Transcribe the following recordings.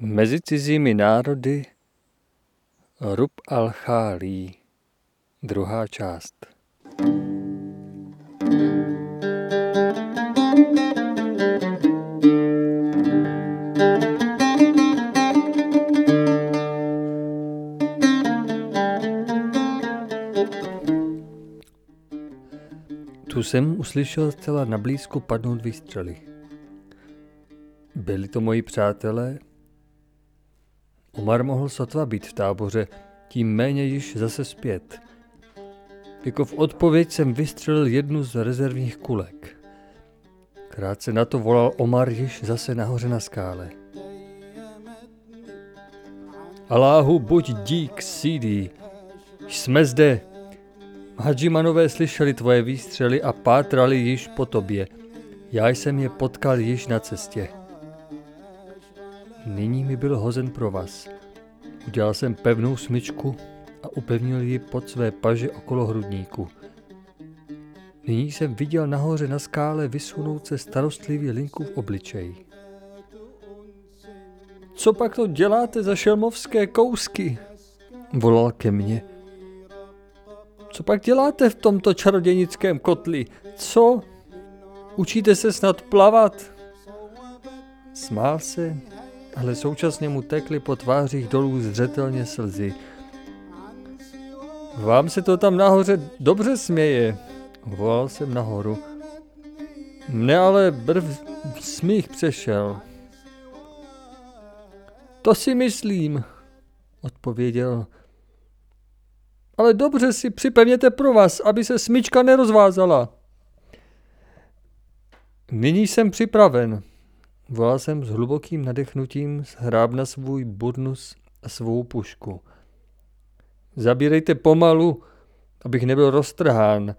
Mezi cizími národy Rub al-Chálí Druhá část Tu jsem uslyšel zcela na blízku padnout výstřely. Byli to moji přátelé? Omar mohl sotva být v táboře, tím méně již zase zpět. Jako v odpověď jsem vystřelil jednu z rezervních kulek. Krátce na to volal Omar již zase nahoře na skále. Aláhu, buď dík, Sidi. Jsme zde. Hadžimanové slyšeli tvoje výstřely a pátrali již po tobě. Já jsem je potkal již na cestě. Nyní mi byl hozen pro vás. Udělal jsem pevnou smyčku a upevnil ji pod své paže okolo hrudníku. Nyní jsem viděl nahoře na skále vysunout se starostlivý linku v obličeji. Co pak to děláte za šelmovské kousky? Volal ke mně. Co pak děláte v tomto čarodějnickém kotli? Co? Učíte se snad plavat? Smál se, ale současně mu tekly po tvářích dolů zřetelně slzy. Vám se to tam nahoře dobře směje, volal jsem nahoru. Mne ale brv smích přešel. To si myslím, odpověděl. Ale dobře si připevněte pro vás, aby se smyčka nerozvázala. Nyní jsem připraven. Volal jsem s hlubokým nadechnutím zhráb na svůj burnus a svou pušku. Zabírejte pomalu, abych nebyl roztrhán,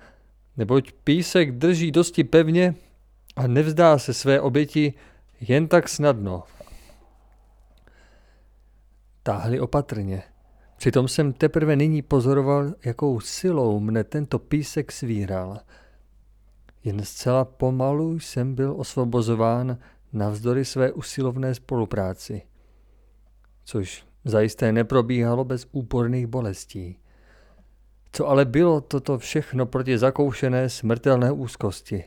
neboť písek drží dosti pevně a nevzdá se své oběti jen tak snadno. Táhli opatrně. Přitom jsem teprve nyní pozoroval, jakou silou mne tento písek svíral. Jen zcela pomalu jsem byl osvobozován navzdory své usilovné spolupráci, což zajisté neprobíhalo bez úporných bolestí. Co ale bylo toto všechno proti zakoušené smrtelné úzkosti?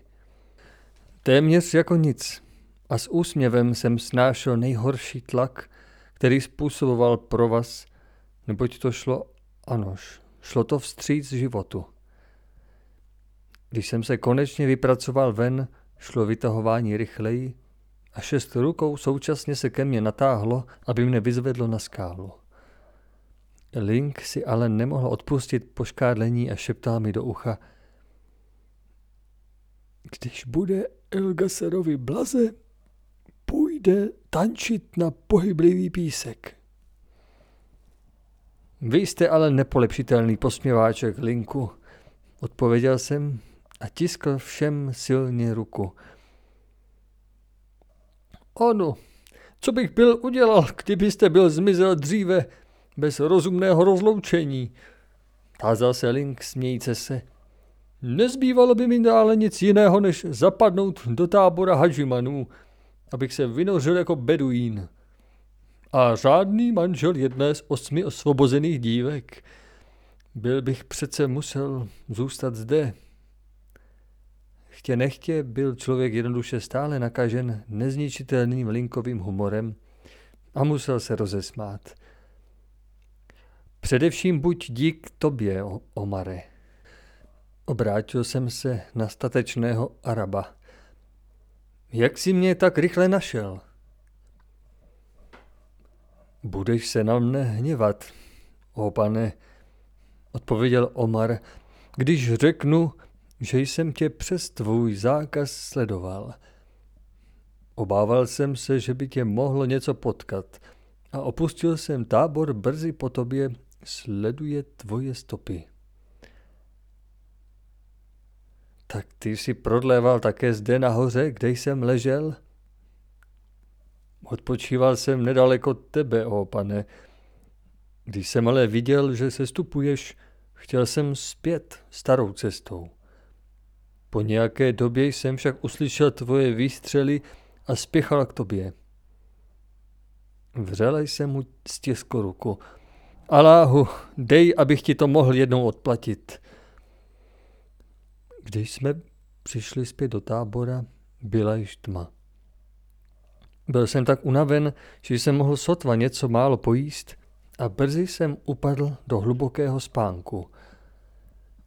Téměř jako nic. A s úsměvem jsem snášel nejhorší tlak, který způsoboval pro vás, neboť to šlo, anož, šlo to vstříc životu. Když jsem se konečně vypracoval ven, šlo vytahování rychleji a šest rukou současně se ke mně natáhlo, aby mne vyzvedlo na skálu. Link si ale nemohl odpustit poškádlení a šeptal mi do ucha. Když bude Elgaserovi blaze, půjde tančit na pohyblivý písek. Vy jste ale nepolepšitelný posměváček, Linku, odpověděl jsem a tiskl všem silně ruku. Ano, co bych byl udělal, kdybyste byl zmizel dříve bez rozumného rozloučení? Tázal se Link smějíce se. Nezbývalo by mi dále nic jiného, než zapadnout do tábora Hadžimanů, abych se vynořil jako beduín. A řádný manžel jedné z osmi osvobozených dívek. Byl bych přece musel zůstat zde, Chtě nechtě byl člověk jednoduše stále nakažen nezničitelným linkovým humorem a musel se rozesmát. Především buď dík tobě, Omare. Obrátil jsem se na statečného Araba. Jak jsi mě tak rychle našel? Budeš se na mne hněvat, o pane, odpověděl Omar, když řeknu, že jsem tě přes tvůj zákaz sledoval. Obával jsem se, že by tě mohlo něco potkat a opustil jsem tábor brzy po tobě, sleduje tvoje stopy. Tak ty jsi prodléval také zde nahoře, kde jsem ležel? Odpočíval jsem nedaleko tebe, o pane. Když jsem ale viděl, že se stupuješ, chtěl jsem zpět starou cestou. Po nějaké době jsem však uslyšel tvoje výstřely a spěchal k tobě. Vřele jsem mu stiskl ruku. Aláhu, dej, abych ti to mohl jednou odplatit. Když jsme přišli zpět do tábora, byla již tma. Byl jsem tak unaven, že jsem mohl sotva něco málo pojíst a brzy jsem upadl do hlubokého spánku.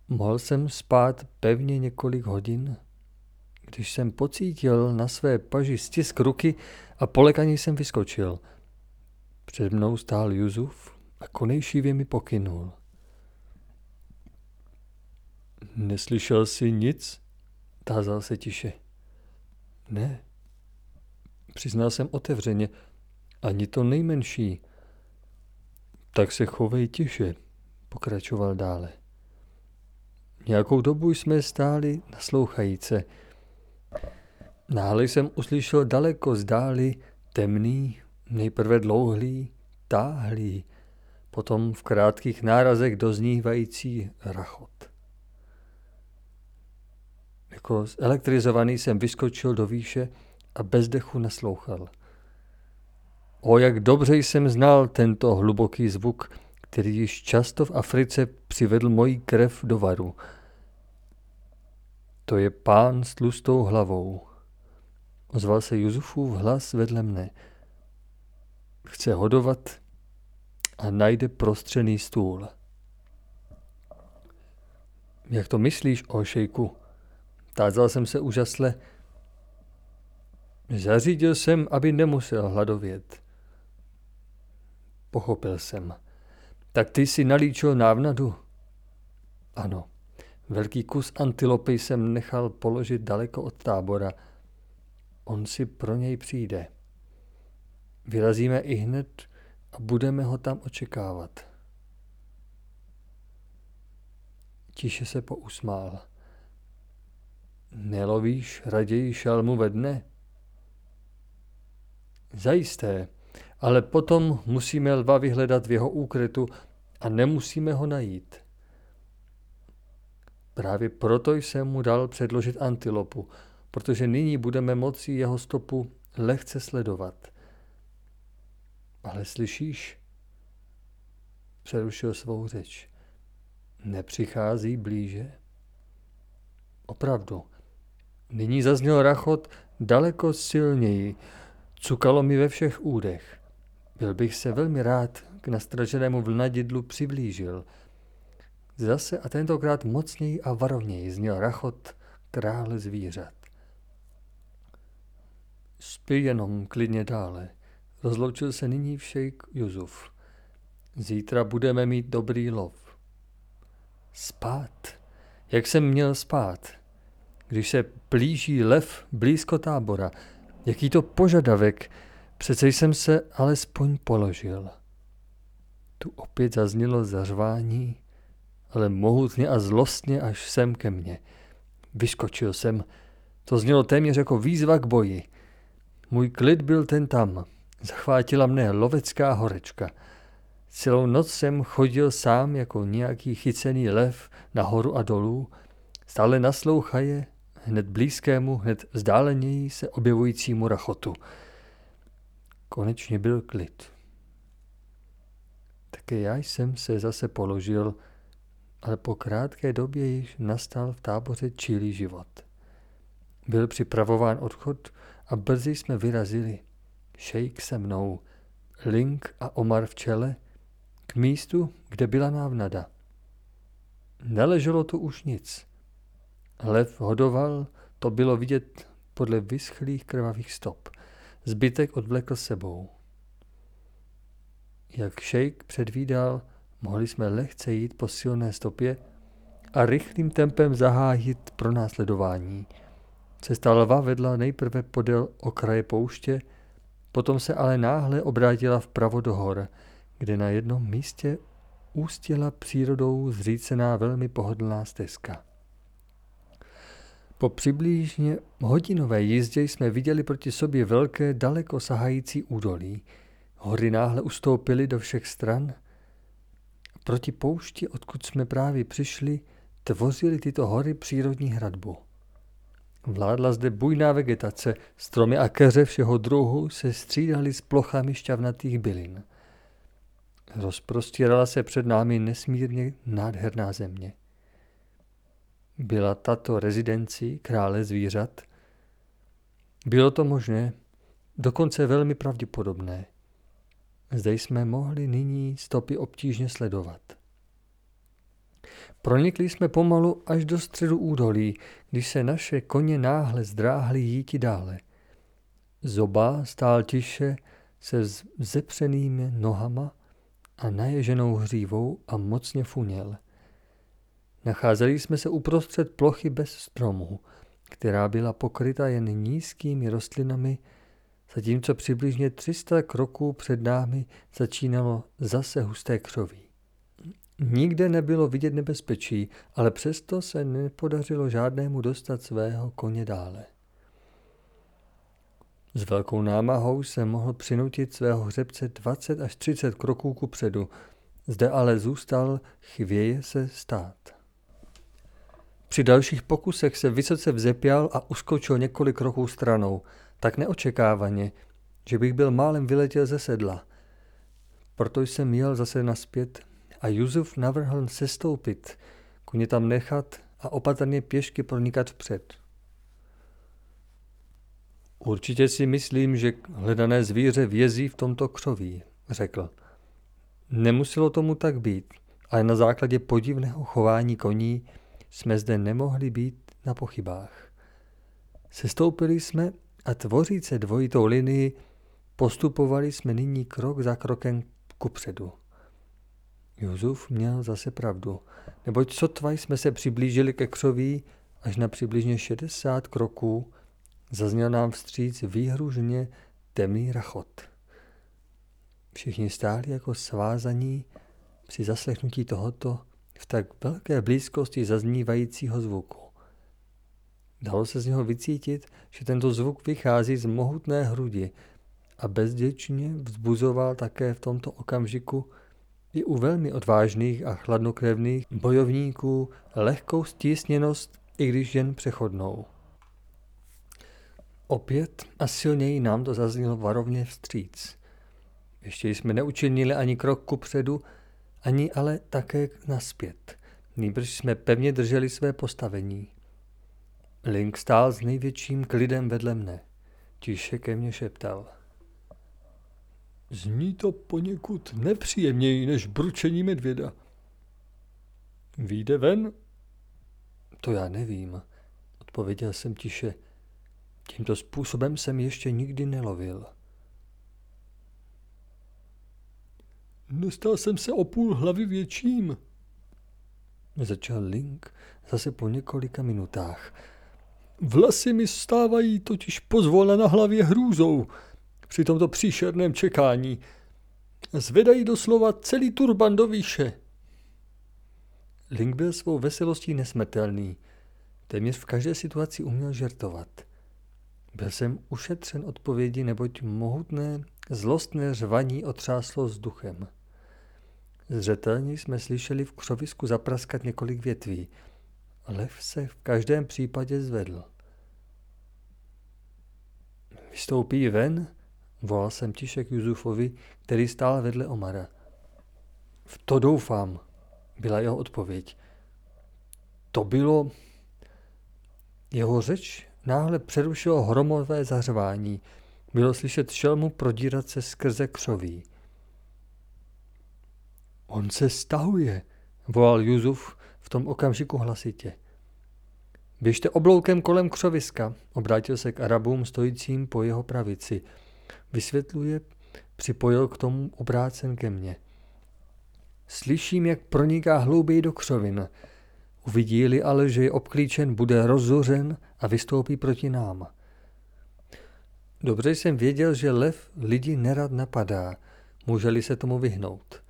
Mohl jsem spát pevně několik hodin, když jsem pocítil na své paži stisk ruky a polekaně jsem vyskočil. Před mnou stál Juzuf a konejšivě mi pokynul. Neslyšel jsi nic? Tázal se tiše. Ne. Přiznal jsem otevřeně. Ani to nejmenší. Tak se chovej tiše, pokračoval dále. Nějakou dobu jsme stáli naslouchajíce. Náhle jsem uslyšel daleko zdáli temný, nejprve dlouhlý, táhlý, potom v krátkých nárazech doznívající rachot. Jako elektrizovaný jsem vyskočil do výše a bez dechu naslouchal. O, jak dobře jsem znal tento hluboký zvuk, který již často v Africe přivedl moji krev do varu. To je pán s tlustou hlavou. Ozval se Juzufův hlas vedle mne. Chce hodovat a najde prostřený stůl. Jak to myslíš, o šejku? Tázal jsem se úžasle. Zařídil jsem, aby nemusel hladovět. Pochopil jsem. Tak ty si nalíčil návnadu? Ano. Velký kus antilopy jsem nechal položit daleko od tábora. On si pro něj přijde. Vyrazíme i hned a budeme ho tam očekávat. Tiše se pousmál. Nelovíš raději šelmu ve dne? Zajisté, ale potom musíme lva vyhledat v jeho úkrytu a nemusíme ho najít. Právě proto jsem mu dal předložit antilopu, protože nyní budeme moci jeho stopu lehce sledovat. Ale slyšíš? Přerušil svou řeč. Nepřichází blíže? Opravdu, Nyní zazněl rachot daleko silněji, cukalo mi ve všech údech. Byl bych se velmi rád k nastraženému vlnadidlu přiblížil. Zase a tentokrát mocněji a varovněji zněl rachot krále zvířat. Spí jenom klidně dále. Rozloučil se nyní všejk Juzuf. Zítra budeme mít dobrý lov. Spát? Jak jsem měl spát? když se blíží lev blízko tábora. Jaký to požadavek, přece jsem se alespoň položil. Tu opět zaznělo zařvání, ale mohutně a zlostně až sem ke mně. Vyskočil jsem. To znělo téměř jako výzva k boji. Můj klid byl ten tam. Zachvátila mne lovecká horečka. Celou noc jsem chodil sám jako nějaký chycený lev nahoru a dolů, stále naslouchaje hned blízkému, hned vzdáleněji se objevujícímu rachotu. Konečně byl klid. Také já jsem se zase položil, ale po krátké době již nastal v táboře čilý život. Byl připravován odchod a brzy jsme vyrazili. Šejk se mnou, Link a Omar v čele, k místu, kde byla návnada. Neleželo tu už nic. Lev hodoval, to bylo vidět podle vyschlých krvavých stop. Zbytek odvlekl sebou. Jak šejk předvídal, mohli jsme lehce jít po silné stopě a rychlým tempem zahájit pro následování. Cesta lva vedla nejprve podél okraje pouště, potom se ale náhle obrátila vpravo do hor, kde na jednom místě ústila přírodou zřícená velmi pohodlná stezka. Po přibližně hodinové jízdě jsme viděli proti sobě velké, daleko sahající údolí. Hory náhle ustoupily do všech stran. Proti poušti, odkud jsme právě přišli, tvořily tyto hory přírodní hradbu. Vládla zde bujná vegetace, stromy a keře všeho druhu se střídaly s plochami šťavnatých bylin. Rozprostírala se před námi nesmírně nádherná země. Byla tato rezidencí krále zvířat? Bylo to možné, dokonce velmi pravděpodobné. Zde jsme mohli nyní stopy obtížně sledovat. Pronikli jsme pomalu až do středu údolí, když se naše koně náhle zdráhly jíti dále. Zoba stál tiše se zepřenými nohama a naježenou hřívou a mocně funěl. Nacházeli jsme se uprostřed plochy bez stromů, která byla pokryta jen nízkými rostlinami, zatímco přibližně 300 kroků před námi začínalo zase husté křoví. Nikde nebylo vidět nebezpečí, ale přesto se nepodařilo žádnému dostat svého koně dále. S velkou námahou se mohl přinutit svého hřebce 20 až 30 kroků ku předu, zde ale zůstal chvěje se stát. Při dalších pokusech se vysoce vzepěl a uskočil několik kroků stranou, tak neočekávaně, že bych byl málem vyletěl ze sedla. Proto jsem jel zase naspět a Juzuf navrhl sestoupit, koně tam nechat a opatrně pěšky pronikat vpřed. Určitě si myslím, že hledané zvíře vězí v tomto křoví, řekl. Nemuselo tomu tak být, ale na základě podivného chování koní jsme zde nemohli být na pochybách. Sestoupili jsme a tvoříce dvojitou linii postupovali jsme nyní krok za krokem kupředu. Juzuf měl zase pravdu, neboť sotva jsme se přiblížili ke křoví až na přibližně 60 kroků, zazněl nám vstříc výhružně temný rachot. Všichni stáli jako svázaní při zaslechnutí tohoto v tak velké blízkosti zaznívajícího zvuku. Dalo se z něho vycítit, že tento zvuk vychází z mohutné hrudi a bezděčně vzbuzoval také v tomto okamžiku i u velmi odvážných a chladnokrevných bojovníků lehkou stísněnost, i když jen přechodnou. Opět a silněji nám to zaznělo varovně vstříc. Ještě jsme neučinili ani krok ku předu, ani ale také naspět. Nýbrž jsme pevně drželi své postavení. Link stál s největším klidem vedle mne. Tiše ke mně šeptal. Zní to poněkud nepříjemněji než bručení medvěda. Výjde ven? To já nevím, odpověděl jsem tiše. Tímto způsobem jsem ještě nikdy nelovil. Nestal jsem se o půl hlavy větším. Začal Link zase po několika minutách. Vlasy mi stávají totiž pozvolna na hlavě hrůzou při tomto příšerném čekání. Zvedají doslova celý turban do výše. Link byl svou veselostí nesmrtelný. Téměř v každé situaci uměl žertovat. Byl jsem ušetřen odpovědi, neboť mohutné, zlostné řvaní otřáslo vzduchem. Zřetelně jsme slyšeli v křovisku zapraskat několik větví. Lev se v každém případě zvedl. Vystoupí ven? Volal jsem tiše k Juzufovi, který stál vedle Omara. V to doufám, byla jeho odpověď. To bylo... Jeho řeč náhle přerušilo hromové zařvání. Bylo slyšet šelmu prodírat se skrze křoví. On se stahuje, volal Juzuf v tom okamžiku hlasitě. Běžte obloukem kolem křoviska, obrátil se k Arabům stojícím po jeho pravici. Vysvětluje, připojil k tomu obrácen ke mně. Slyším, jak proniká hlouběji do křovin. Uvidí-li ale, že je obklíčen, bude rozzořen a vystoupí proti nám. Dobře jsem věděl, že lev lidi nerad napadá, může-li se tomu vyhnout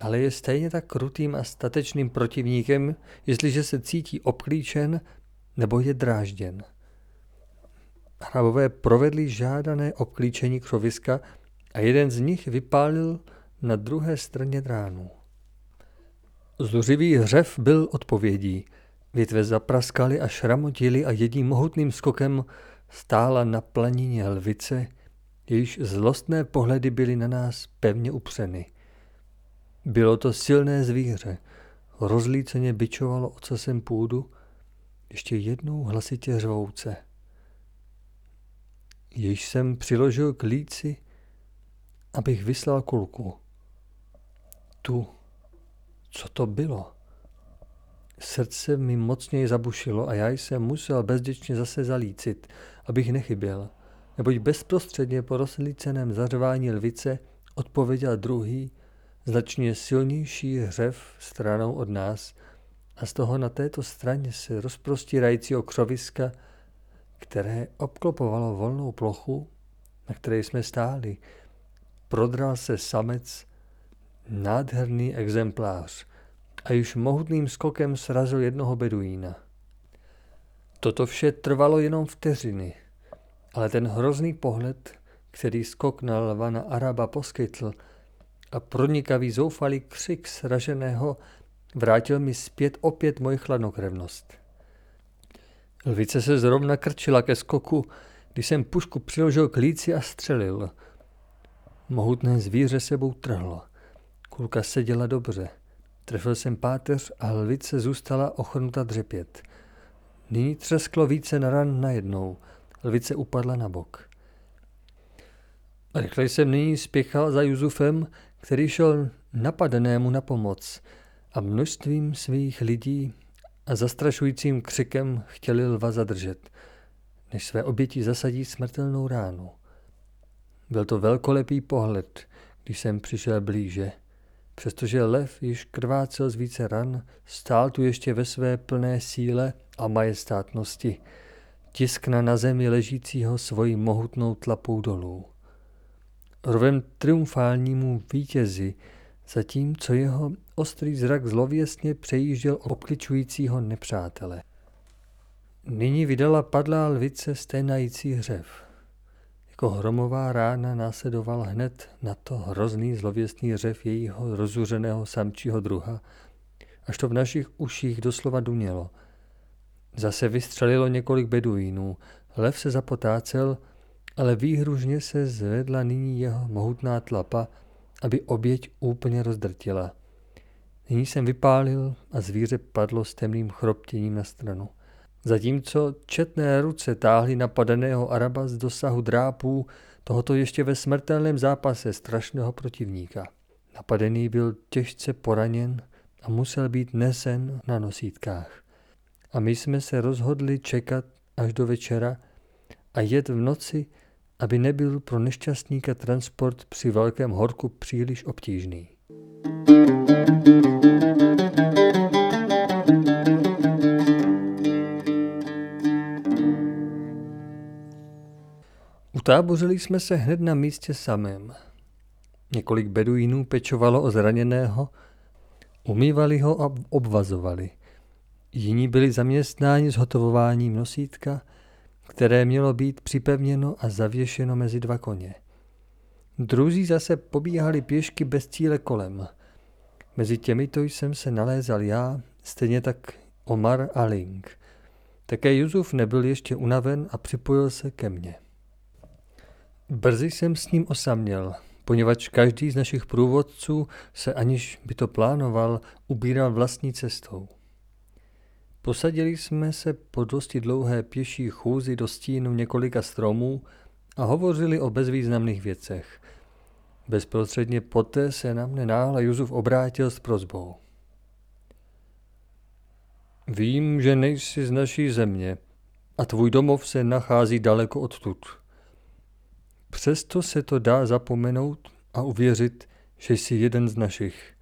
ale je stejně tak krutým a statečným protivníkem, jestliže se cítí obklíčen nebo je drážděn. Hrabové provedli žádané obklíčení křoviska a jeden z nich vypálil na druhé straně dránu. Zuřivý hřev byl odpovědí. Větve zapraskaly a šramotily a jedním mohutným skokem stála na planině lvice, jejíž zlostné pohledy byly na nás pevně upřeny. Bylo to silné zvíře, rozlíceně bičovalo ocasem půdu, ještě jednou hlasitě řvouce. Jež jsem přiložil k líci, abych vyslal kulku. Tu, co to bylo? Srdce mi mocněji zabušilo a já jsem musel bezděčně zase zalícit, abych nechyběl, neboť bezprostředně po rozlíceném zařvání lvice odpověděl druhý, značně silnější hřev stranou od nás a z toho na této straně se rozprostírající okřoviska, které obklopovalo volnou plochu, na které jsme stáli, prodral se samec, nádherný exemplář a již mohutným skokem srazil jednoho beduína. Toto vše trvalo jenom vteřiny, ale ten hrozný pohled, který skok na Lvana Araba poskytl, a pronikavý zoufalý křik sraženého vrátil mi zpět opět moji chladnokrevnost. Lvice se zrovna krčila ke skoku, když jsem pušku přiložil k líci a střelil. Mohutné zvíře sebou trhlo. Kulka seděla dobře. Trefil jsem páteř a lvice zůstala ochrnuta dřepět. Nyní třesklo více na ran najednou. Lvice upadla na bok. Rychle jsem nyní spěchal za Juzufem, který šel napadenému na pomoc a množstvím svých lidí a zastrašujícím křikem chtěli lva zadržet, než své oběti zasadí smrtelnou ránu. Byl to velkolepý pohled, když jsem přišel blíže. Přestože lev již krvácel z více ran, stál tu ještě ve své plné síle a majestátnosti, tiskna na zemi ležícího svojí mohutnou tlapou dolů rovem triumfálnímu vítězi, zatímco jeho ostrý zrak zlověstně přejížděl obkličujícího nepřátele. Nyní vydala padlá lvice sténající hřev. Jako hromová rána následoval hned na to hrozný zlověstný hřev jejího rozuřeného samčího druha, až to v našich uších doslova dunělo. Zase vystřelilo několik beduínů, lev se zapotácel ale výhružně se zvedla nyní jeho mohutná tlapa, aby oběť úplně rozdrtila. Nyní jsem vypálil a zvíře padlo s temným chroptěním na stranu. Zatímco četné ruce táhly napadeného Araba z dosahu drápů tohoto ještě ve smrtelném zápase strašného protivníka. Napadený byl těžce poraněn a musel být nesen na nosítkách. A my jsme se rozhodli čekat až do večera a jet v noci aby nebyl pro nešťastníka transport při velkém horku příliš obtížný. Utábořili jsme se hned na místě samém. Několik beduínů pečovalo o zraněného, umývali ho a obvazovali. Jiní byli zaměstnáni zhotovováním nosítka – které mělo být připevněno a zavěšeno mezi dva koně. Druzí zase pobíhali pěšky bez cíle kolem. Mezi těmito jsem se nalézal já, stejně tak Omar a Link. Také Juzuf nebyl ještě unaven a připojil se ke mně. Brzy jsem s ním osaměl, poněvadž každý z našich průvodců se aniž by to plánoval, ubíral vlastní cestou. Posadili jsme se po dosti dlouhé pěší chůzi do stínu několika stromů a hovořili o bezvýznamných věcech. Bezprostředně poté se na mne náhle Juzuf obrátil s prozbou. Vím, že nejsi z naší země a tvůj domov se nachází daleko odtud. Přesto se to dá zapomenout a uvěřit, že jsi jeden z našich.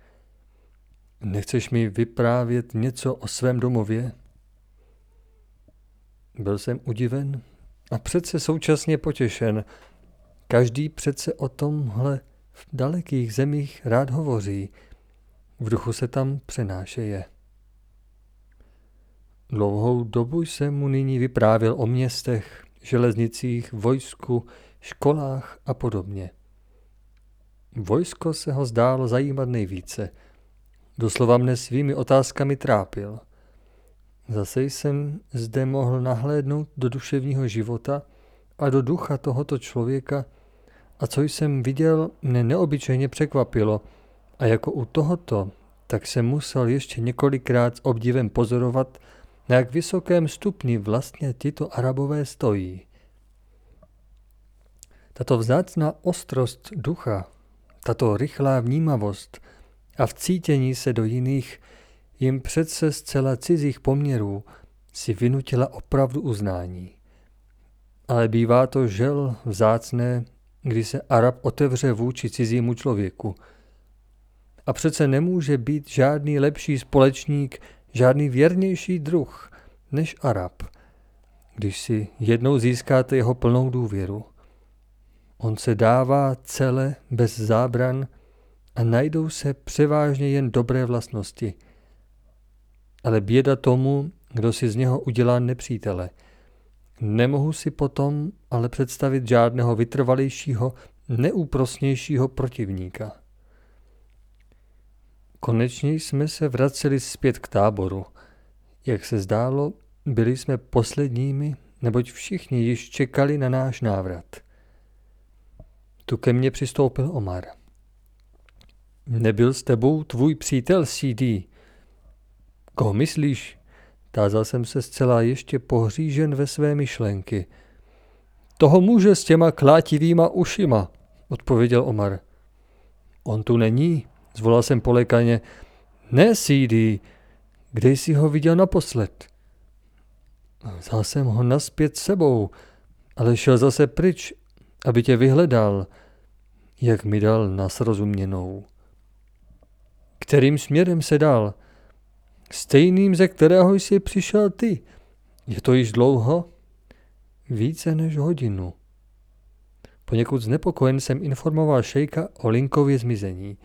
Nechceš mi vyprávět něco o svém domově? Byl jsem udiven a přece současně potěšen. Každý přece o tomhle v dalekých zemích rád hovoří. V duchu se tam přenášeje. Dlouhou dobu jsem mu nyní vyprávěl o městech, železnicích, vojsku, školách a podobně. Vojsko se ho zdálo zajímat nejvíce – Doslova mne svými otázkami trápil. Zase jsem zde mohl nahlédnout do duševního života a do ducha tohoto člověka a co jsem viděl, mne neobyčejně překvapilo a jako u tohoto, tak jsem musel ještě několikrát s obdivem pozorovat, na jak vysokém stupni vlastně tyto arabové stojí. Tato vzácná ostrost ducha, tato rychlá vnímavost a vcítění se do jiných jim přece zcela cizích poměrů si vynutila opravdu uznání. Ale bývá to žel vzácné, kdy se Arab otevře vůči cizímu člověku. A přece nemůže být žádný lepší společník, žádný věrnější druh než Arab, když si jednou získáte jeho plnou důvěru. On se dává celé bez zábran a najdou se převážně jen dobré vlastnosti. Ale běda tomu, kdo si z něho udělá nepřítele. Nemohu si potom ale představit žádného vytrvalejšího, neúprosnějšího protivníka. Konečně jsme se vraceli zpět k táboru. Jak se zdálo, byli jsme posledními, neboť všichni již čekali na náš návrat. Tu ke mně přistoupil Omar. Nebyl s tebou tvůj přítel CD? Koho myslíš? Tázal jsem se zcela ještě pohřížen ve své myšlenky. Toho muže s těma klátivýma ušima, odpověděl Omar. On tu není, zvolal jsem polekaně. Ne, CD, kde jsi ho viděl naposled? Vzal jsem ho naspět sebou, ale šel zase pryč, aby tě vyhledal, jak mi dal na srozuměnou. Kterým směrem se dal? Stejným, ze kterého jsi přišel ty. Je to již dlouho? Více než hodinu. Poněkud znepokojen jsem informoval šejka o Linkově zmizení.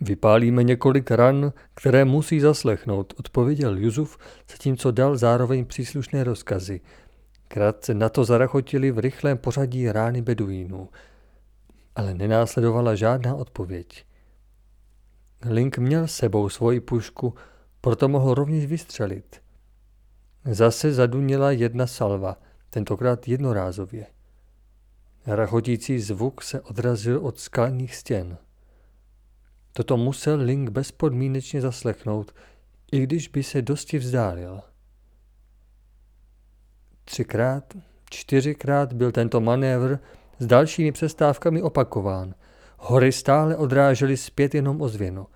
Vypálíme několik ran, které musí zaslechnout, odpověděl Juzuf, zatímco dal zároveň příslušné rozkazy. Krátce na to zarachotili v rychlém pořadí rány beduínů, ale nenásledovala žádná odpověď. Link měl sebou svoji pušku, proto mohl rovněž vystřelit. Zase zaduněla jedna salva, tentokrát jednorázově. Rachotící zvuk se odrazil od skalních stěn. Toto musel Link bezpodmínečně zaslechnout, i když by se dosti vzdálil. Třikrát, čtyřikrát byl tento manévr s dalšími přestávkami opakován. Hory stále odrážely zpět jenom ozvěnu.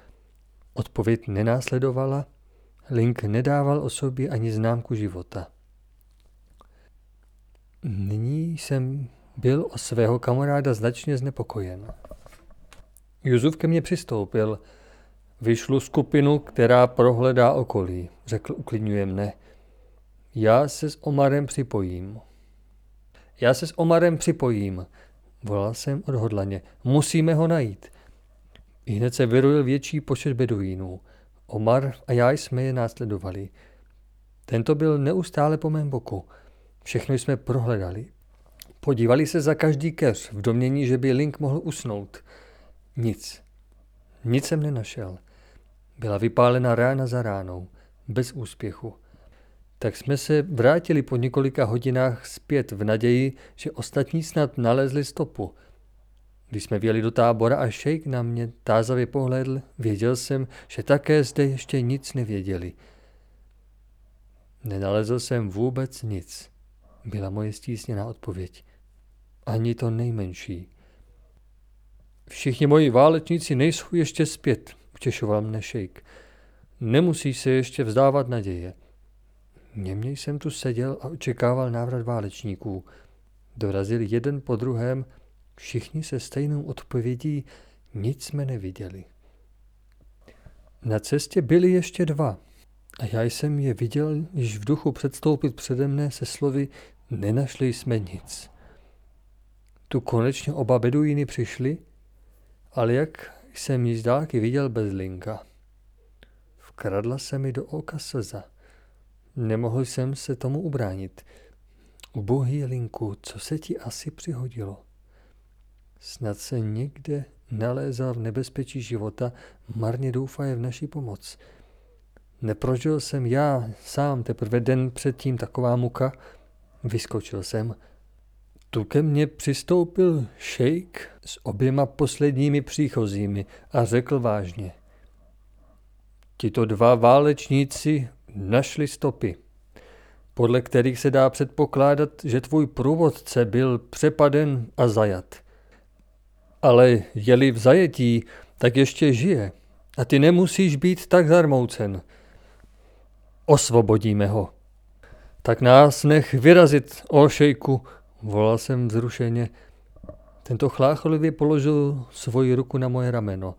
Odpověď nenásledovala, Link nedával o sobě ani známku života. Nyní jsem byl o svého kamaráda značně znepokojen. Juzuf ke mně přistoupil. Vyšlu skupinu, která prohledá okolí, řekl uklidňuje mne. Já se s Omarem připojím. Já se s Omarem připojím, volal jsem odhodlaně. Musíme ho najít. I hned se vyrojil větší počet beduínů. Omar a já jsme je následovali. Tento byl neustále po mém boku. Všechno jsme prohledali. Podívali se za každý keř v domění, že by Link mohl usnout. Nic. Nic jsem nenašel. Byla vypálena rána za ránou. Bez úspěchu. Tak jsme se vrátili po několika hodinách zpět v naději, že ostatní snad nalezli stopu – když jsme vjeli do tábora a šejk na mě tázavě pohlédl, věděl jsem, že také zde ještě nic nevěděli. Nenalezl jsem vůbec nic, byla moje stísněná odpověď. Ani to nejmenší. Všichni moji válečníci nejsou ještě zpět, utěšoval mne šejk. Nemusí se ještě vzdávat naděje. Němě jsem tu seděl a očekával návrat válečníků. Dorazili jeden po druhém Všichni se stejnou odpovědí nic jsme neviděli. Na cestě byli ještě dva a já jsem je viděl již v duchu předstoupit přede mne se slovy nenašli jsme nic. Tu konečně oba beduíny přišli, ale jak jsem ji z dálky viděl bez linka. Vkradla se mi do oka slza. Nemohl jsem se tomu ubránit. Ubohý linku, co se ti asi přihodilo? Snad se někde nalézal v nebezpečí života, marně doufaje v naší pomoc. Neprožil jsem já sám teprve den předtím taková muka. Vyskočil jsem. Tu ke mně přistoupil šejk s oběma posledními příchozími a řekl vážně. Tito dva válečníci našli stopy, podle kterých se dá předpokládat, že tvůj průvodce byl přepaden a zajat. Ale jeli v zajetí, tak ještě žije a ty nemusíš být tak zarmoucen. Osvobodíme ho. Tak nás nech vyrazit, o šejku, volal jsem vzrušeně. Tento chlácholivě položil svoji ruku na moje rameno.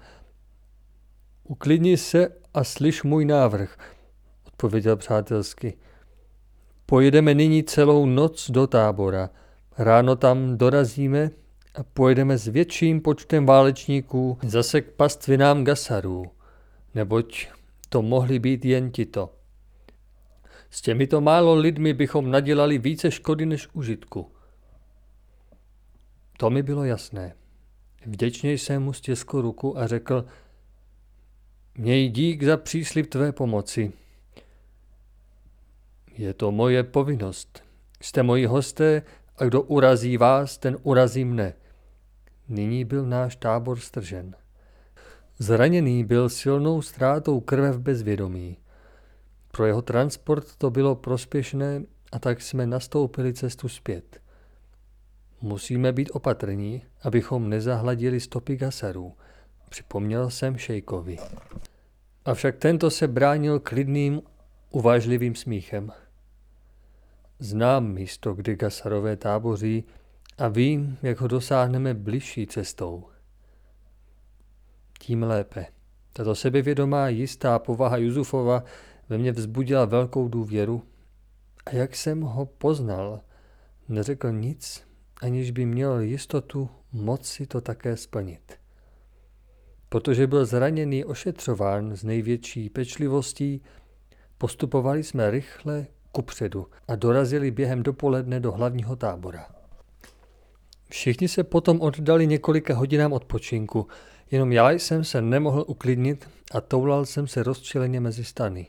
Uklidni se a slyš můj návrh, odpověděl přátelsky. Pojedeme nyní celou noc do tábora. Ráno tam dorazíme a pojedeme s větším počtem válečníků zase k pastvinám Gasarů, neboť to mohli být jen tito. S těmito málo lidmi bychom nadělali více škody než užitku. To mi bylo jasné. Vděčně jsem mu stiskl ruku a řekl, měj dík za příslip tvé pomoci. Je to moje povinnost. Jste moji hosté a kdo urazí vás, ten urazí mne. Nyní byl náš tábor stržen. Zraněný byl silnou ztrátou krve v bezvědomí. Pro jeho transport to bylo prospěšné a tak jsme nastoupili cestu zpět. Musíme být opatrní, abychom nezahladili stopy gasarů, připomněl jsem šejkovi. Avšak tento se bránil klidným, uvážlivým smíchem. Znám místo, kde gasarové táboří a vím, jak ho dosáhneme bližší cestou. Tím lépe. Tato sebevědomá jistá povaha Juzufova ve mně vzbudila velkou důvěru. A jak jsem ho poznal, neřekl nic, aniž by měl jistotu moci to také splnit. Protože byl zraněný ošetřován s největší pečlivostí, postupovali jsme rychle kupředu a dorazili během dopoledne do hlavního tábora. Všichni se potom oddali několika hodinám odpočinku, jenom já jsem se nemohl uklidnit a toulal jsem se rozčileně mezi stany.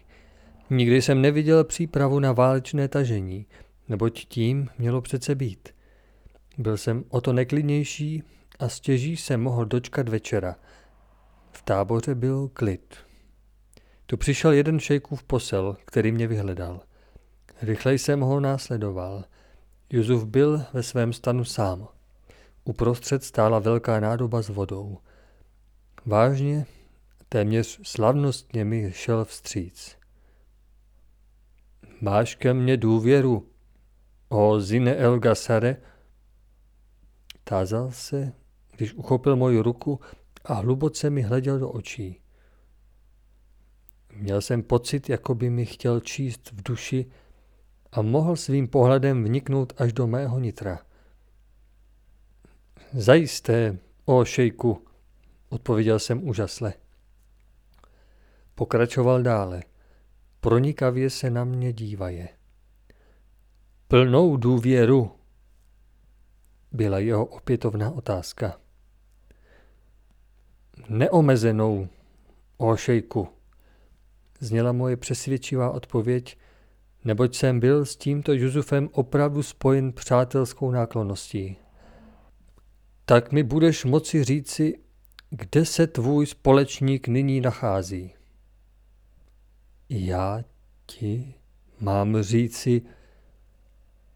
Nikdy jsem neviděl přípravu na válečné tažení, neboť tím mělo přece být. Byl jsem o to neklidnější a stěží se mohl dočkat večera. V táboře byl klid. Tu přišel jeden šejkův posel, který mě vyhledal. Rychlej jsem ho následoval. Juzuf byl ve svém stanu sám. Uprostřed stála velká nádoba s vodou. Vážně, téměř slavnostně mi šel vstříc. Máš ke mně důvěru, o Zine El Gasare? Tázal se, když uchopil moji ruku a hluboce mi hleděl do očí. Měl jsem pocit, jako by mi chtěl číst v duši a mohl svým pohledem vniknout až do mého nitra. Zajisté, o šejku, odpověděl jsem úžasle. Pokračoval dále. Pronikavě se na mě dívaje. Plnou důvěru, byla jeho opětovná otázka. Neomezenou, o šejku, zněla moje přesvědčivá odpověď, neboť jsem byl s tímto Juzufem opravdu spojen přátelskou náklonností. Tak mi budeš moci říci, kde se tvůj společník nyní nachází. Já ti mám říci,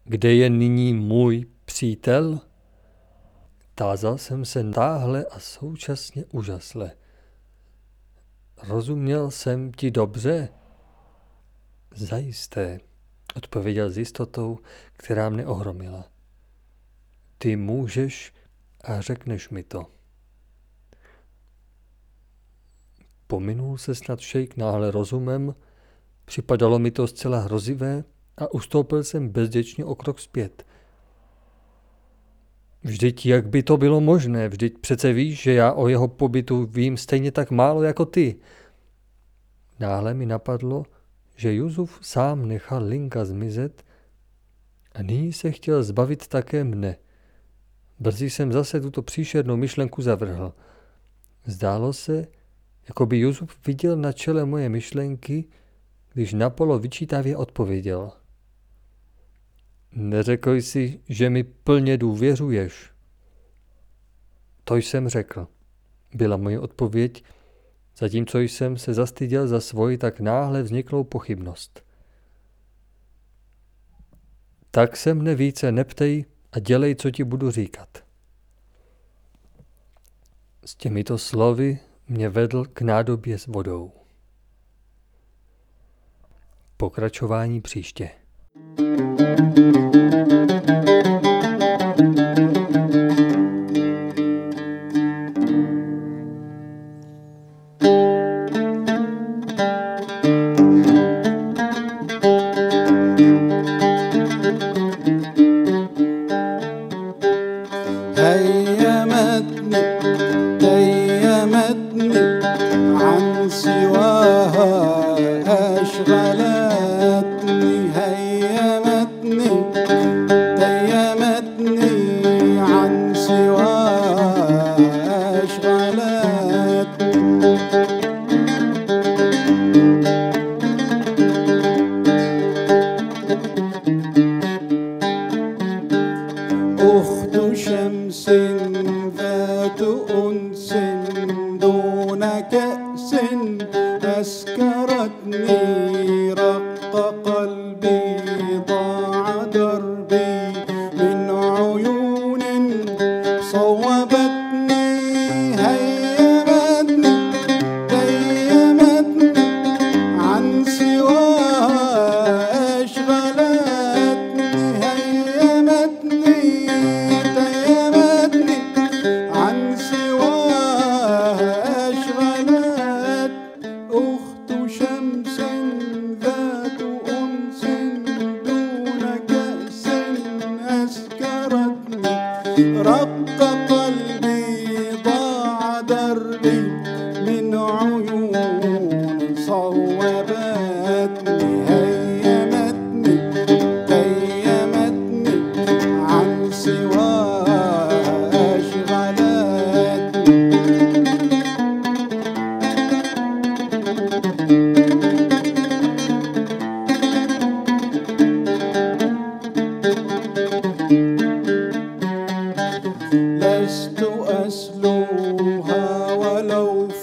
kde je nyní můj přítel? Tázal jsem se náhle a současně úžasle. Rozuměl jsem ti dobře? Zajisté, odpověděl s jistotou, která mne ohromila. Ty můžeš a řekneš mi to. Pominul se snad šejk náhle rozumem, připadalo mi to zcela hrozivé a ustoupil jsem bezděčně o krok zpět. Vždyť jak by to bylo možné, vždyť přece víš, že já o jeho pobytu vím stejně tak málo jako ty. Náhle mi napadlo, že Juzuf sám nechal Linka zmizet a nyní se chtěl zbavit také mne. Brzy jsem zase tuto příšernou myšlenku zavrhl. Zdálo se, jako by Juzuf viděl na čele moje myšlenky když Napolo vyčítavě odpověděl. Neřekl jsi, že mi plně důvěřuješ. To jsem řekl, byla moje odpověď, zatímco jsem se zastyděl za svoji tak náhle vzniklou pochybnost. Tak se mne více neptej a dělej, co ti budu říkat. S těmito slovy mě vedl k nádobě s vodou. Pokračování příště.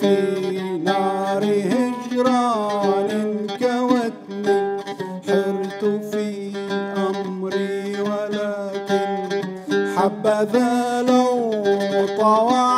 في نار هجران كوتني حرت في أمري ولكن حبذا لو طوعت